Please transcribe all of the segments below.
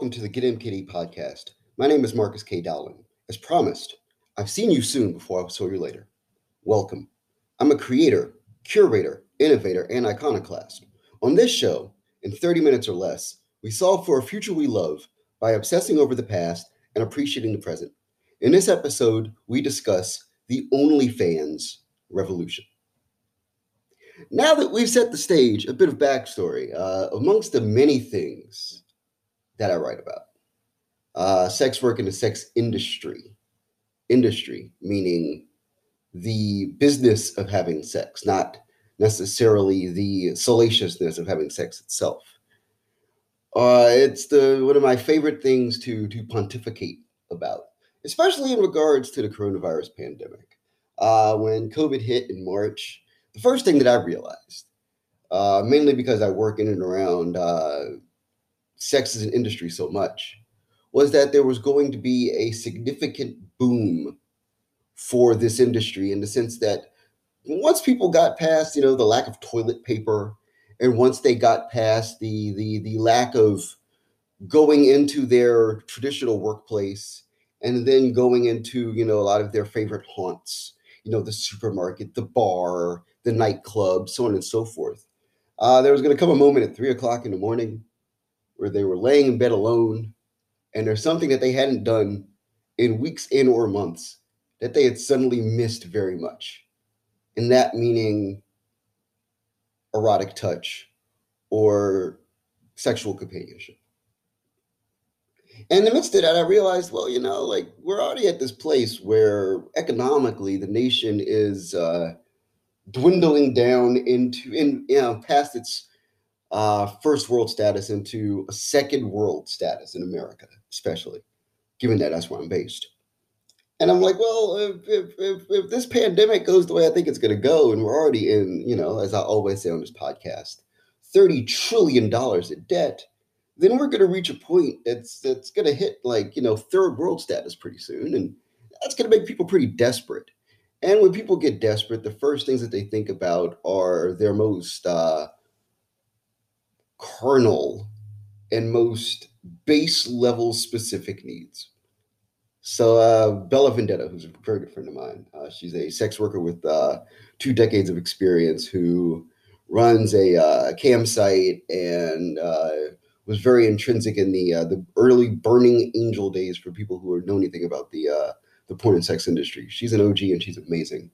Welcome to the Get MKD podcast. My name is Marcus K. Dowling. As promised, I've seen you soon before I saw you later. Welcome. I'm a creator, curator, innovator, and iconoclast. On this show, in 30 minutes or less, we solve for a future we love by obsessing over the past and appreciating the present. In this episode, we discuss the OnlyFans revolution. Now that we've set the stage, a bit of backstory. Uh, amongst the many things that I write about. Uh, sex work in the sex industry. Industry, meaning the business of having sex, not necessarily the salaciousness of having sex itself. Uh, it's the one of my favorite things to to pontificate about, especially in regards to the coronavirus pandemic. Uh, when COVID hit in March, the first thing that I realized, uh, mainly because I work in and around uh, sex as an industry so much was that there was going to be a significant boom for this industry in the sense that once people got past you know the lack of toilet paper and once they got past the the the lack of going into their traditional workplace and then going into you know a lot of their favorite haunts you know the supermarket the bar the nightclub so on and so forth uh, there was going to come a moment at three o'clock in the morning where they were laying in bed alone and there's something that they hadn't done in weeks in or months that they had suddenly missed very much. And that meaning erotic touch or sexual companionship. And in the midst of that, I realized, well, you know, like we're already at this place where economically the nation is uh, dwindling down into, in you know, past its uh, first world status into a second world status in America, especially given that that's where I'm based. And I'm like, well, if, if, if, if this pandemic goes the way I think it's going to go, and we're already in, you know, as I always say on this podcast, $30 trillion in debt, then we're going to reach a point that's that's going to hit like, you know, third world status pretty soon. And that's going to make people pretty desperate. And when people get desperate, the first things that they think about are their most uh, carnal and most base level specific needs. So uh, Bella Vendetta, who's a very good friend of mine, uh, she's a sex worker with uh, two decades of experience who runs a uh, and uh, was very intrinsic in the uh, the early Burning Angel days for people who know anything about the uh, the porn and sex industry. She's an OG and she's amazing.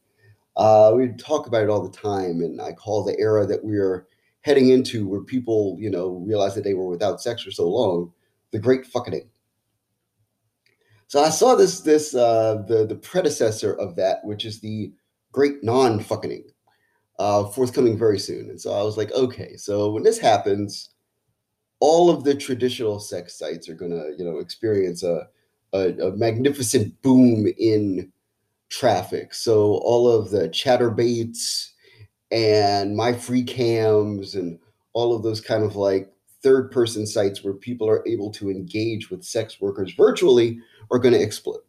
we talk about it all the time, and I call the era that we're heading into where people, you know, realized that they were without sex for so long, the great fucking. So I saw this this uh, the the predecessor of that, which is the great non fucking, uh, forthcoming very soon. And so I was like, okay, so when this happens, all of the traditional sex sites are gonna, you know, experience a a, a magnificent boom in traffic. So all of the Chaturbate and MyFreeCams and all of those kind of like third person sites where people are able to engage with sex workers virtually are going to explode.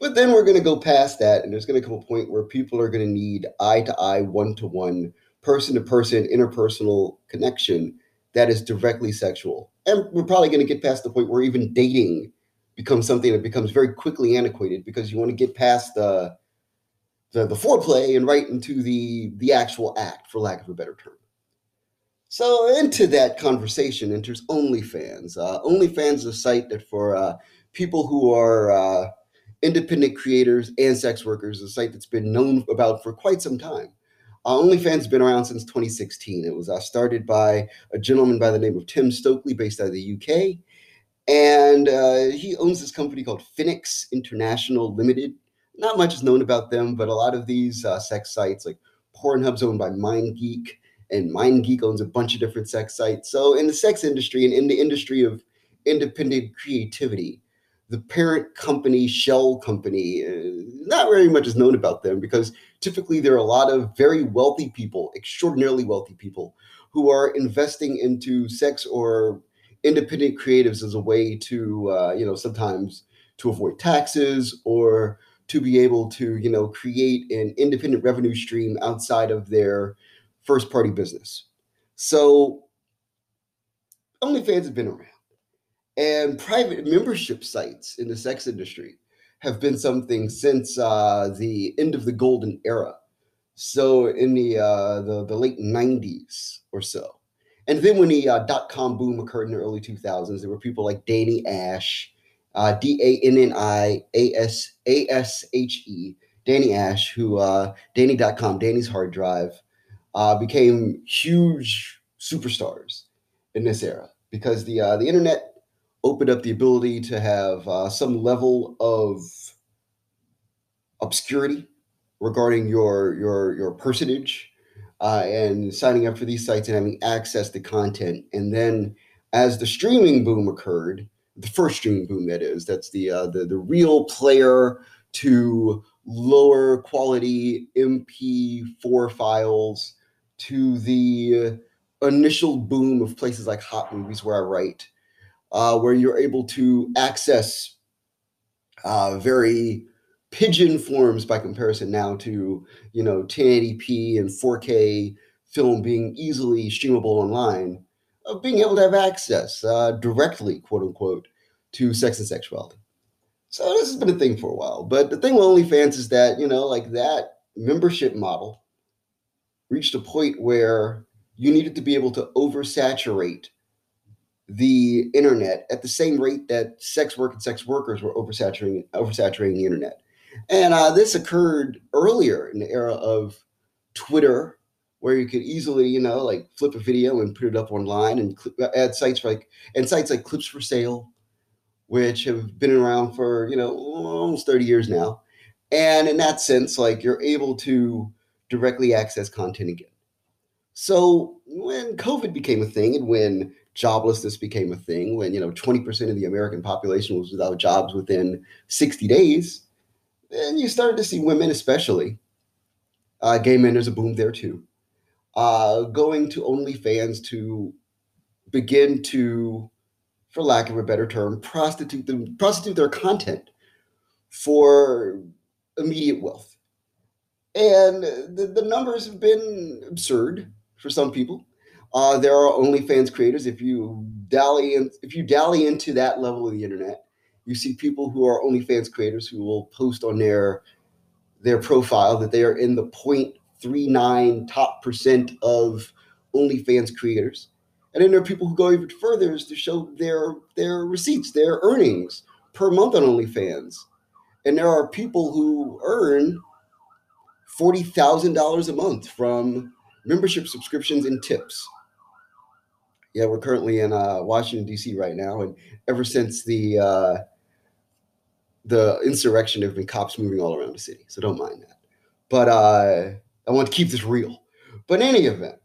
But then we're going to go past that, and there's going to come a point where people are going to need eye to eye, one to one, person to person, interpersonal connection that is directly sexual. And we're probably going to get past the point where even dating becomes something that becomes very quickly antiquated because you want to get past the the, the foreplay and right into the the actual act, for lack of a better term. So into that conversation enters OnlyFans. Uh, OnlyFans is a site that for uh, people who are uh, independent creators and sex workers, a site that's been known about for quite some time. Uh, OnlyFans has been around since 2016. It was uh, started by a gentleman by the name of Tim Stokely, based out of the UK, and uh, he owns this company called Fenix International Limited not much is known about them, but a lot of these uh, sex sites, like Pornhub's owned by MindGeek, and MindGeek owns a bunch of different sex sites. So, in the sex industry and in the industry of independent creativity, the parent company, shell company, uh, not very much is known about them because typically there are a lot of very wealthy people, extraordinarily wealthy people, who are investing into sex or independent creatives as a way to, uh, you know, sometimes to avoid taxes or to be able to you know create an independent revenue stream outside of their first party business so OnlyFans has been around And private membership sites in the sex industry have been something since uh, the end of the golden era. So in the, uh, the, the late 90s or so. And then when the uh, dot com boom occurred in the early 2000s, there were people like Danni Ashe, uh, D A N N I A S A S H E, Danni Ashe, who uh, Danni.com, Danni's hard drive, uh, became huge superstars in this era because the uh, the internet opened up the ability to have uh, some level of obscurity regarding your your your personage uh, and signing up for these sites and having access to content. And then as the streaming boom occurred, the first streaming boom that is, that's the uh, the, the real player to lower quality MP4 files to the initial boom of places like Hot Movies, where I write, uh, where you're able to access uh, very pidgin forms by comparison now to you know 1080p and 4K film being easily streamable online, of being able to have access uh, directly, quote unquote, to sex and sexuality. So this has been a thing for a while. But the thing with OnlyFans is that you know, like that membership model reached a point where you needed to be able to oversaturate the internet at the same rate that sex work and sex workers were oversaturating oversaturating the internet. And uh, this occurred earlier in the era of Twitter, where you could easily, you know, like flip a video and put it up online and cl- add sites like and sites like Clips4Sale, which have been around for you know almost 30 years now. And in that sense, like you're able to directly access content again. So when COVID became a thing and when joblessness became a thing, when you know 20% of the American population was without jobs within 60 days, and you started to see women, especially uh, gay men, there's a boom there too, uh, going to OnlyFans to begin to, for lack of a better term, prostitute them, prostitute their content for immediate wealth. And the, the numbers have been absurd for some people. Uh, there are OnlyFans creators. If you dally in, if you dally into that level of the internet, you see people who are OnlyFans creators who will post on their their profile that they are in the 0.39 top percent of OnlyFans creators. And then there are people who go even further is to show their their receipts, their earnings per month on OnlyFans. And there are people who earn forty thousand dollars a month from membership subscriptions and tips. Yeah, we're currently in uh, Washington D.C. right now, and ever since the uh, the insurrection there have been cops moving all around the city. So don't mind that. But uh, I want to keep this real. But in any event,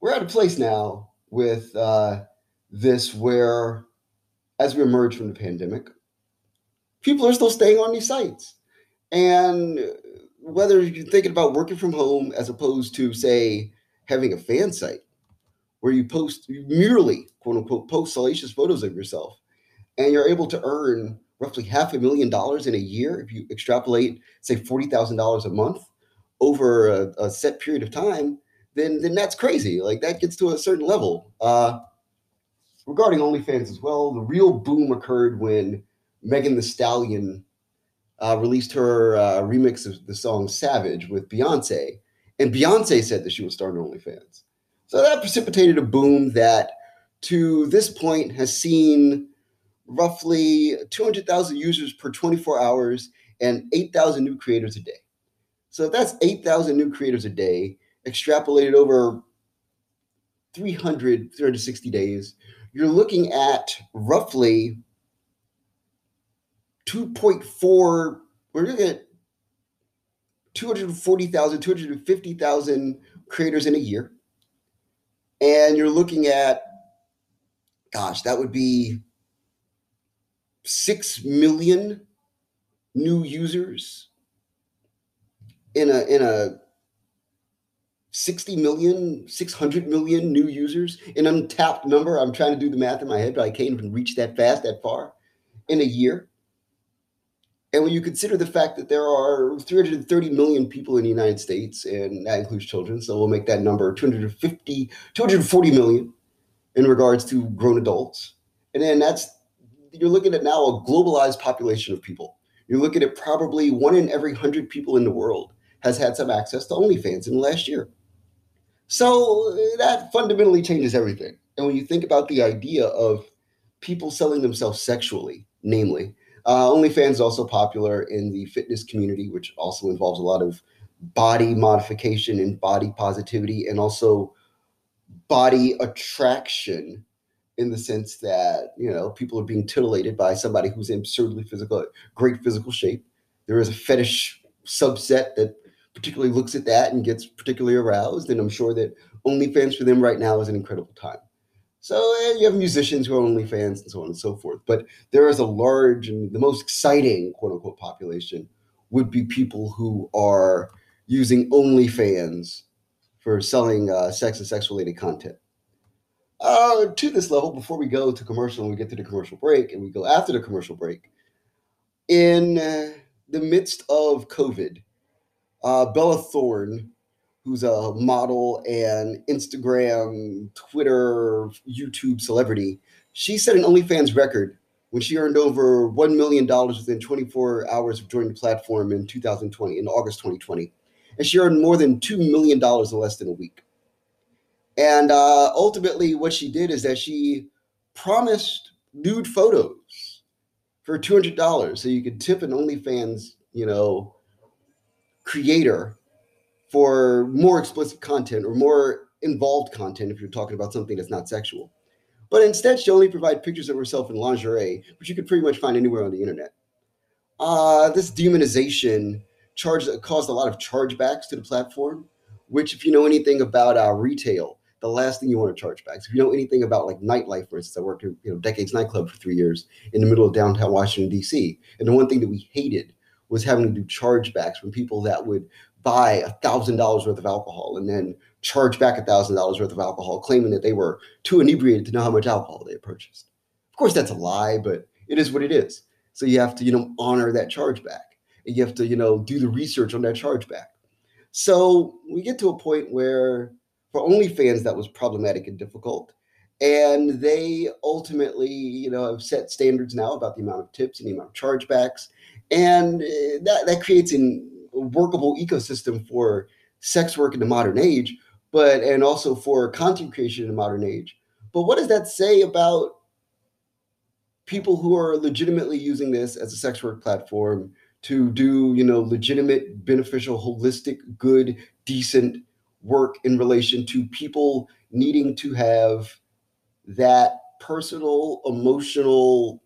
we're at a place now with uh, this where, as we emerge from the pandemic, people are still staying on these sites. And whether you're thinking about working from home as opposed to, say, having a fan site where you post, you merely, quote unquote, post salacious photos of yourself, and you're able to earn roughly half a million dollars in a year if you extrapolate, say, forty thousand dollars a month over a, a, set period of time, then then that's crazy. Like that gets to a certain level. Uh, regarding OnlyFans as well, the real boom occurred when Megan Thee Stallion uh, released her uh, remix of the song "Savage" with Beyonce, and Beyonce said that she would start an OnlyFans. So that precipitated a boom that, to this point, has seen roughly 200,000 users per 24 hours and 8,000 new creators a day. So if that's 8,000 new creators a day, extrapolated over 300, 360 days, you're looking at roughly 2.4, we're looking at 240,000, 250,000 creators in a year. And you're looking at, gosh, that would be 6 million new users in a in a 60 million 600 million new users an untapped number. I'm trying to do the math in my head but i can't even reach that fast that far in a year. And when you consider the fact that there are 330 million people in the united states and that includes children so we'll make that number 250 240 million in regards to grown adults. And then that's you're looking at now a globalized population of people. You're looking at probably one in every hundred people in the world has had some access to OnlyFans in the last year. So that fundamentally changes everything. And when you think about the idea of people selling themselves sexually, namely, uh, OnlyFans is also popular in the fitness community, which also involves a lot of body modification and body positivity, and also body attraction in the sense that you know people are being titillated by somebody who's in absurdly physical, great physical shape. There is a fetish subset that particularly looks at that and gets particularly aroused, and I'm sure that OnlyFans for them right now is an incredible time. So eh, you have musicians who are OnlyFans and so on and so forth. But there is a large and the most exciting quote unquote population would be people who are using OnlyFans for selling uh, sex and sex related content. Uh, to this level, before we go to commercial and we get to the commercial break and we go after the commercial break, in uh, the midst of COVID, uh, Bella Thorne who's a model and Instagram, Twitter, YouTube celebrity, she set an OnlyFans record when she earned over $1 million within 24 hours of joining the platform in 2020, in August 2020. And she earned more than $2 million in less than a week. And uh, ultimately, what she did is that she promised nude photos for $200 so you could tip an OnlyFans, you know, creator for more explicit content or more involved content if you're talking about something that's not sexual. But instead, she only provided pictures of herself in lingerie, which you could pretty much find anywhere on the internet. Uh, this demonization charged, caused a lot of chargebacks to the platform, which, if you know anything about uh, retail, the last thing you want to charge backs. If you know anything about like nightlife, for instance, I worked at you know Decades nightclub for three years in the middle of downtown Washington D.C. And the one thing that we hated was having to do chargebacks from people that would buy a thousand dollars worth of alcohol and then charge back a thousand dollars worth of alcohol, claiming that they were too inebriated to know how much alcohol they had purchased. Of course, that's a lie, but it is what it is. So you have to, you know, honor that chargeback. And you have to, you know, do the research on that chargeback. So we get to a point where for OnlyFans that was problematic and difficult. And they ultimately, you know, have set standards now about the amount of tips and the amount of chargebacks. And uh, that, that creates an workable ecosystem for sex work in the modern age, but and also for content creation in the modern age. But what does that say about people who are legitimately using this as a sex work platform to do, you know, legitimate, beneficial, holistic, good, decent work in relation to people needing to have that personal, emotional,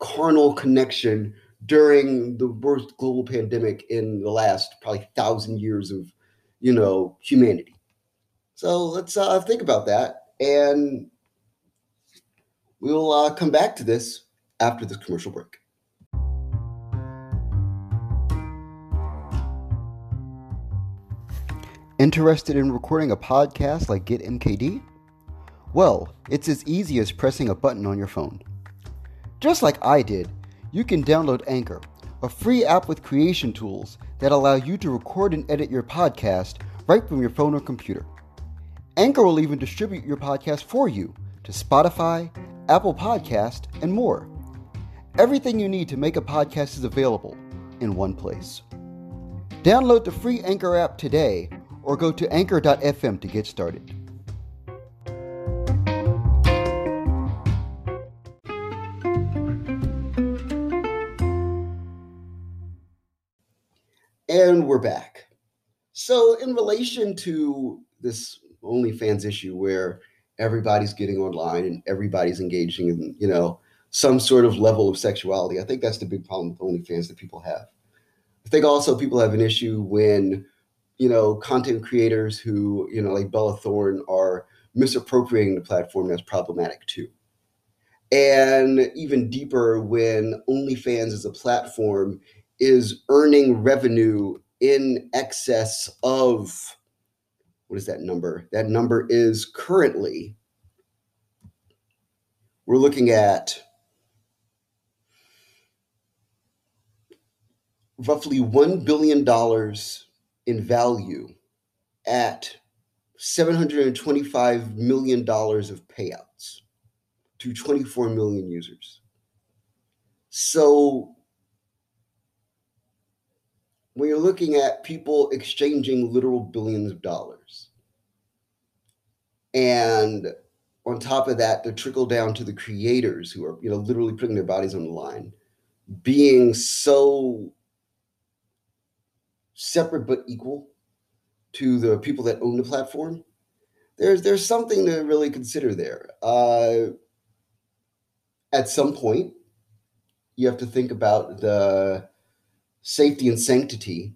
carnal connection during the worst global pandemic in the last probably thousand years of you know humanity so let's uh, think about that and we'll uh, come back to this after this commercial break Interested in recording a podcast like Get MKD? Well, it's as easy as pressing a button on your phone. Just like I did, you can download Anchor, a free app with creation tools that allow you to record and edit your podcast right from your phone or computer. Anchor will even distribute your podcast for you to Spotify, Apple Podcast, and more. Everything you need to make a podcast is available in one place. Download the free Anchor app today or go to anchor.fm to get started. And we're back. So, in relation to this OnlyFans issue where everybody's getting online and everybody's engaging in, you know, some sort of level of sexuality, I think that's the big problem with OnlyFans that people have. I think also people have an issue when, you know, content creators who, you know, like Bella Thorne are misappropriating the platform that's problematic too. And even deeper when OnlyFans is a platform is earning revenue in excess of what is that number? That number is currently, we're looking at roughly $1 billion in value at $725 million of payouts to 24 million users. So when you're looking at people exchanging literal billions of dollars, and on top of that, the trickle down to the creators who are, you know, literally putting their bodies on the line, being so separate but equal to the people that own the platform, there's there's something to really consider there. Uh, at some point, you have to think about the safety and sanctity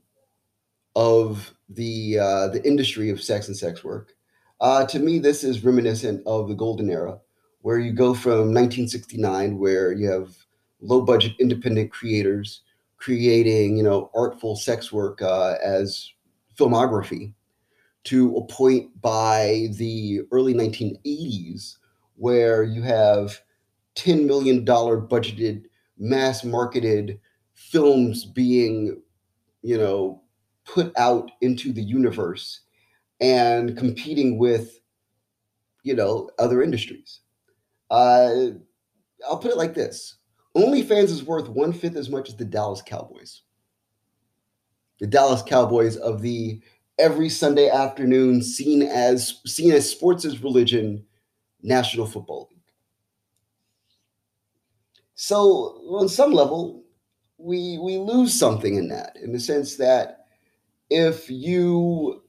of the uh, the industry of sex and sex work. Uh, to me, this is reminiscent of the golden era, where you go from 1969, where you have low budget independent creators creating, you know, artful sex work uh, as filmography, to a point by the early 1980s, where you have $10 million budgeted, mass marketed films being, you know, put out into the universe and competing with, you know, other industries. Uh, I'll put it like this OnlyFans is worth one fifth as much as the Dallas Cowboys. The Dallas Cowboys of the every Sunday afternoon seen as seen as sports as religion National Football League. So on some level, we we lose something in that, in the sense that if you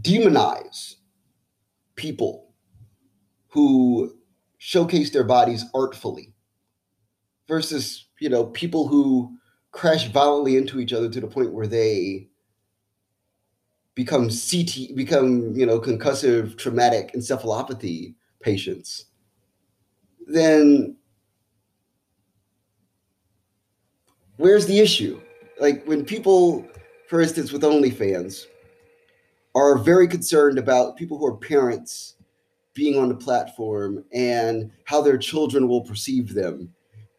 demonize people who showcase their bodies artfully versus you know people who crash violently into each other to the point where they become CT become you know concussive traumatic encephalopathy patients then where's the issue? Like when people for instance with OnlyFans are very concerned about people who are parents being on the platform and how their children will perceive them.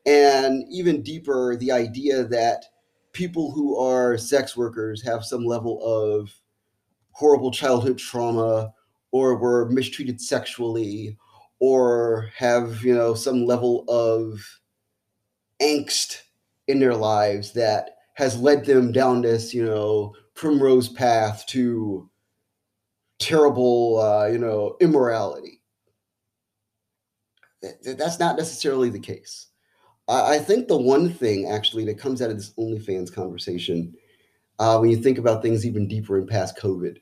And even deeper the idea that people who are sex workers have some level of horrible childhood trauma or were mistreated sexually or have you know some level of angst in their lives that has led them down this you know primrose path to terrible uh, you know immorality that's not necessarily the case I, think the one thing actually that comes out of this OnlyFans conversation, uh, when you think about things even deeper and past COVID,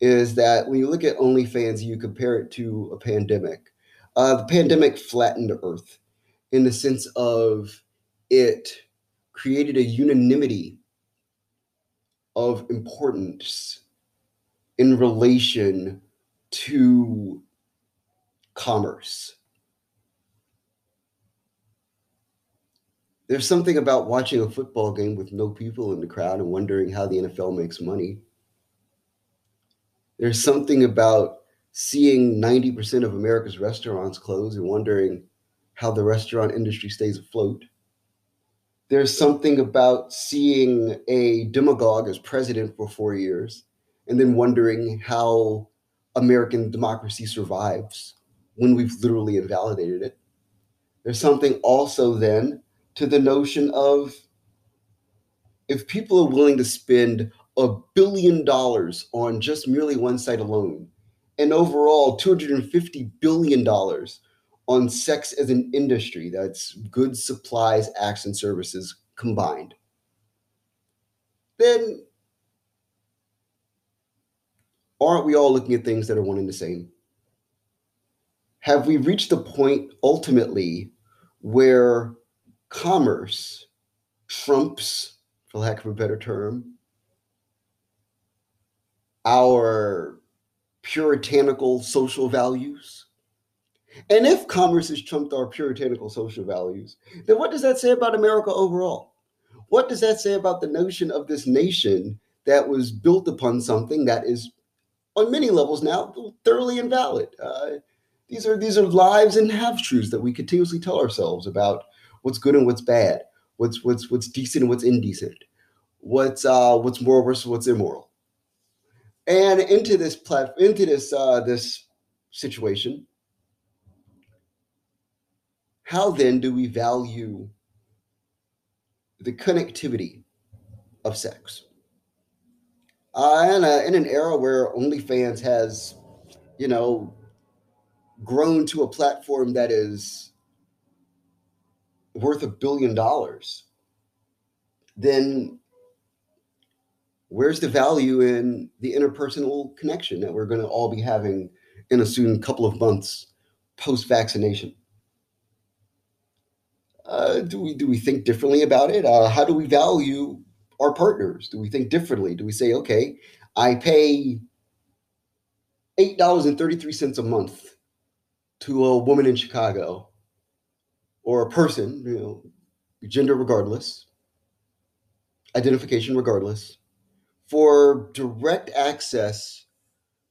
is that when you look at OnlyFans, you compare it to a pandemic. Uh, the pandemic flattened earth in the sense of it created a unanimity of importance in relation to commerce There's something about watching a football game with no people in the crowd and wondering how the NFL makes money. There's something about seeing 90% of America's restaurants close and wondering how the restaurant industry stays afloat. There's something about seeing a demagogue as president for four years and then wondering how American democracy survives when we've literally invalidated it. There's something also then to the notion of if people are willing to spend a billion dollars on just merely one site alone, and overall $250 billion on sex as an industry that's goods, supplies, acts, and services combined, then aren't we all looking at things that are one and the same? Have we reached the point ultimately where commerce trumps, for lack of a better term, our puritanical social values? And if commerce has trumped our puritanical social values, then what does that say about America overall? What does that say about the notion of this nation that was built upon something that is, on many levels now, thoroughly invalid? Uh, these are these are lives and half truths that we continuously tell ourselves about what's good and what's bad, what's what's what's decent and what's indecent, what's uh what's moral versus what's immoral. And into this plat into this uh this situation, how then do we value the connectivity of sex? Uh, in, a, in an era where OnlyFans has, you know, grown to a platform that is worth a billion dollars, then where's the value in the interpersonal connection that we're going to all be having in a soon couple of months post vaccination? Uh, do we do we think differently about it? Uh, how do we value our partners? Do we think differently? Do we say, okay, I pay eight dollars and thirty three cents a month to a woman in Chicago or a person, you know, gender regardless, identification regardless, for direct access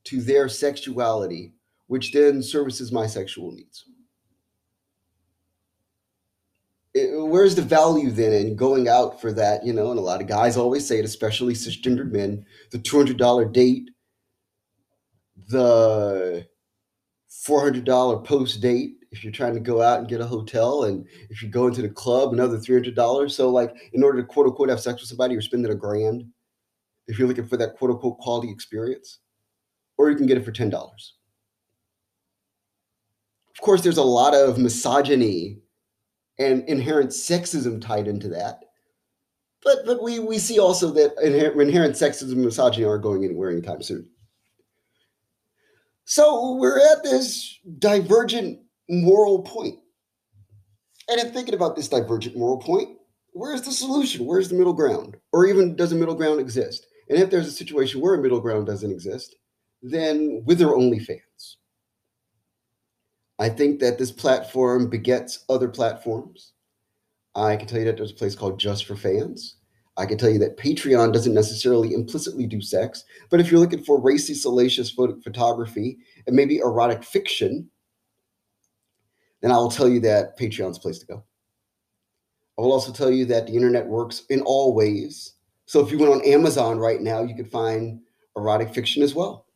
to their sexuality, which then services my sexual needs. It, where's the value then in going out for that? You know, and a lot of guys always say it, especially cisgendered men, the $200 date, the $400 post date, if you're trying to go out and get a hotel and if you go into the club another $300 so like in order to quote unquote have sex with somebody you're spending a grand if you're looking for that quote unquote quality experience. Or you can get it for $10 of course there's a lot of misogyny and inherent sexism tied into that but but we we see also that inherent, inherent sexism and misogyny aren't going anywhere anytime soon so we're at this divergent moral point. And in thinking about this divergent moral point, where's the solution? Where's the middle ground? Or even does a middle ground exist? And if there's a situation where a middle ground doesn't exist, then with their OnlyFans. I think that this platform begets other platforms. I can tell you that there's a place called Just for Fans. I can tell you that Patreon doesn't necessarily implicitly do sex, but if you're looking for racy, salacious photography and maybe erotic fiction, then I will tell you that Patreon's a place to go. I will also tell you that the internet works in all ways. So if you went on Amazon right now, you could find erotic fiction as well.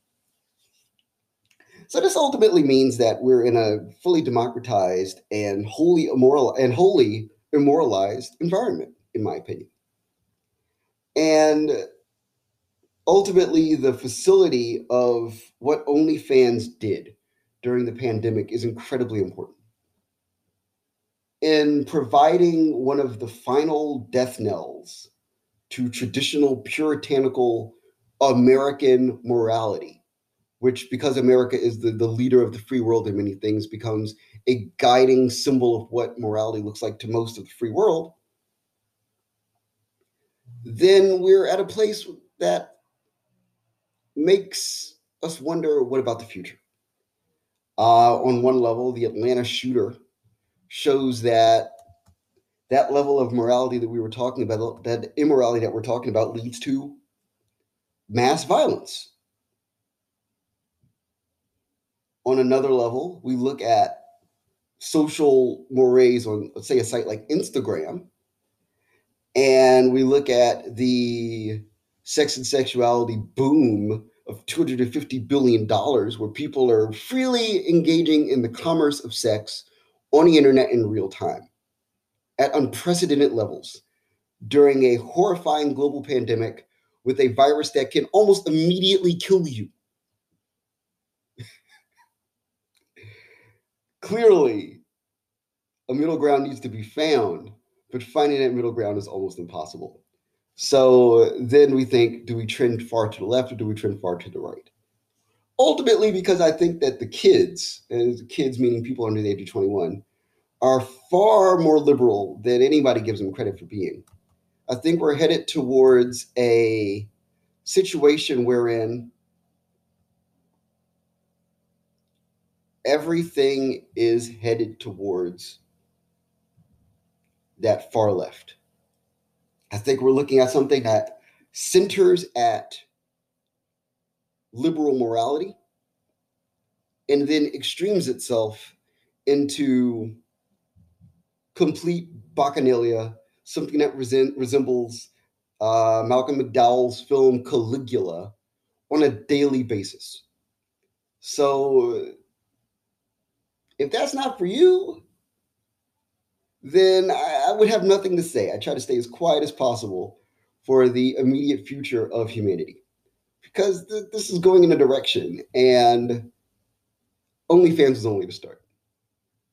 So this ultimately means that we're in a fully democratized and wholly immoral and wholly immoralized environment, in my opinion. And ultimately, the facility of what OnlyFans did during the pandemic is incredibly important in providing one of the final death knells to traditional puritanical American morality, which, because America is the, the leader of the free world in many things, becomes a guiding symbol of what morality looks like to most of the free world, then we're at a place that makes us wonder what about the future? Uh, on one level, the Atlanta shooter shows that that level of morality that we were talking about, that immorality that we're talking about, leads to mass violence. On another level, we look at social mores on, let's say, a site like Instagram, and we look at the sex and sexuality boom of $250 billion, where people are freely engaging in the commerce of sex on the internet in real time at unprecedented levels during a horrifying global pandemic with a virus that can almost immediately kill you. Clearly, a middle ground needs to be found, but finding that middle ground is almost impossible. So then we think do we trend far to the left or do we trend far to the right? ultimately because I think that the kids, and kids meaning people under the age of 21, are far more liberal than anybody gives them credit for being. I think we're headed towards a situation wherein everything is headed towards that far left. I think we're looking at something that centers at liberal morality and then extremes itself into complete bacchanalia, something that resent, resembles uh, Malcolm McDowell's film Caligula on a daily basis. So, if that's not for you, then I, I would have nothing to say. I try to stay as quiet as possible for the immediate future of humanity because th- this is going in a direction and OnlyFans is only the start.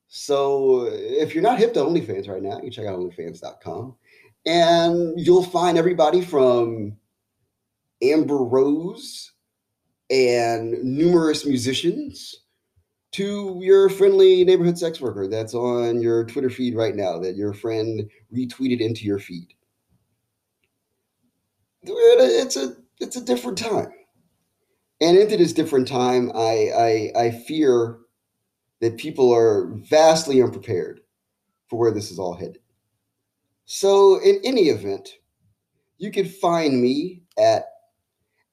So uh, if you're not hip to OnlyFans right now, you check out OnlyFans.com and you'll find everybody from Amber Rose and numerous musicians to your friendly neighborhood sex worker that's on your Twitter feed right now that your friend retweeted into your feed. It's a it's a different time. And into this different time, I, I, I fear that people are vastly unprepared for where this is all headed. So, in any event, you can find me at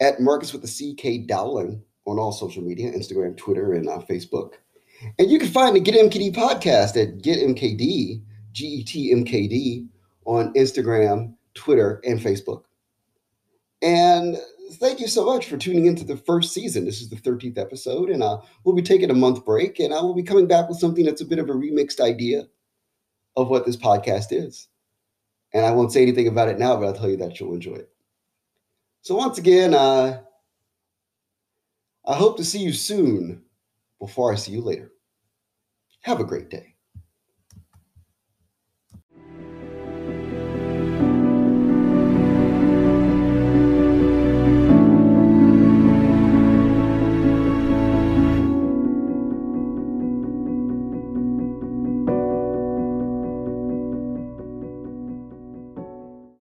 at Marcus with the CK Dowling on all social media, Instagram, Twitter, and uh, Facebook. And you can find the Get MKD podcast at Get MKD, G E T M K D, on Instagram, Twitter, and Facebook. And thank you so much for tuning into the first season. This is the 13th episode, and uh, we'll be taking a month break, and I will be coming back with something that's a bit of a remixed idea of what this podcast is. And I won't say anything about it now, but I'll tell you that you'll enjoy it. So, once again, uh, I hope to see you soon before I see you later. Have a great day.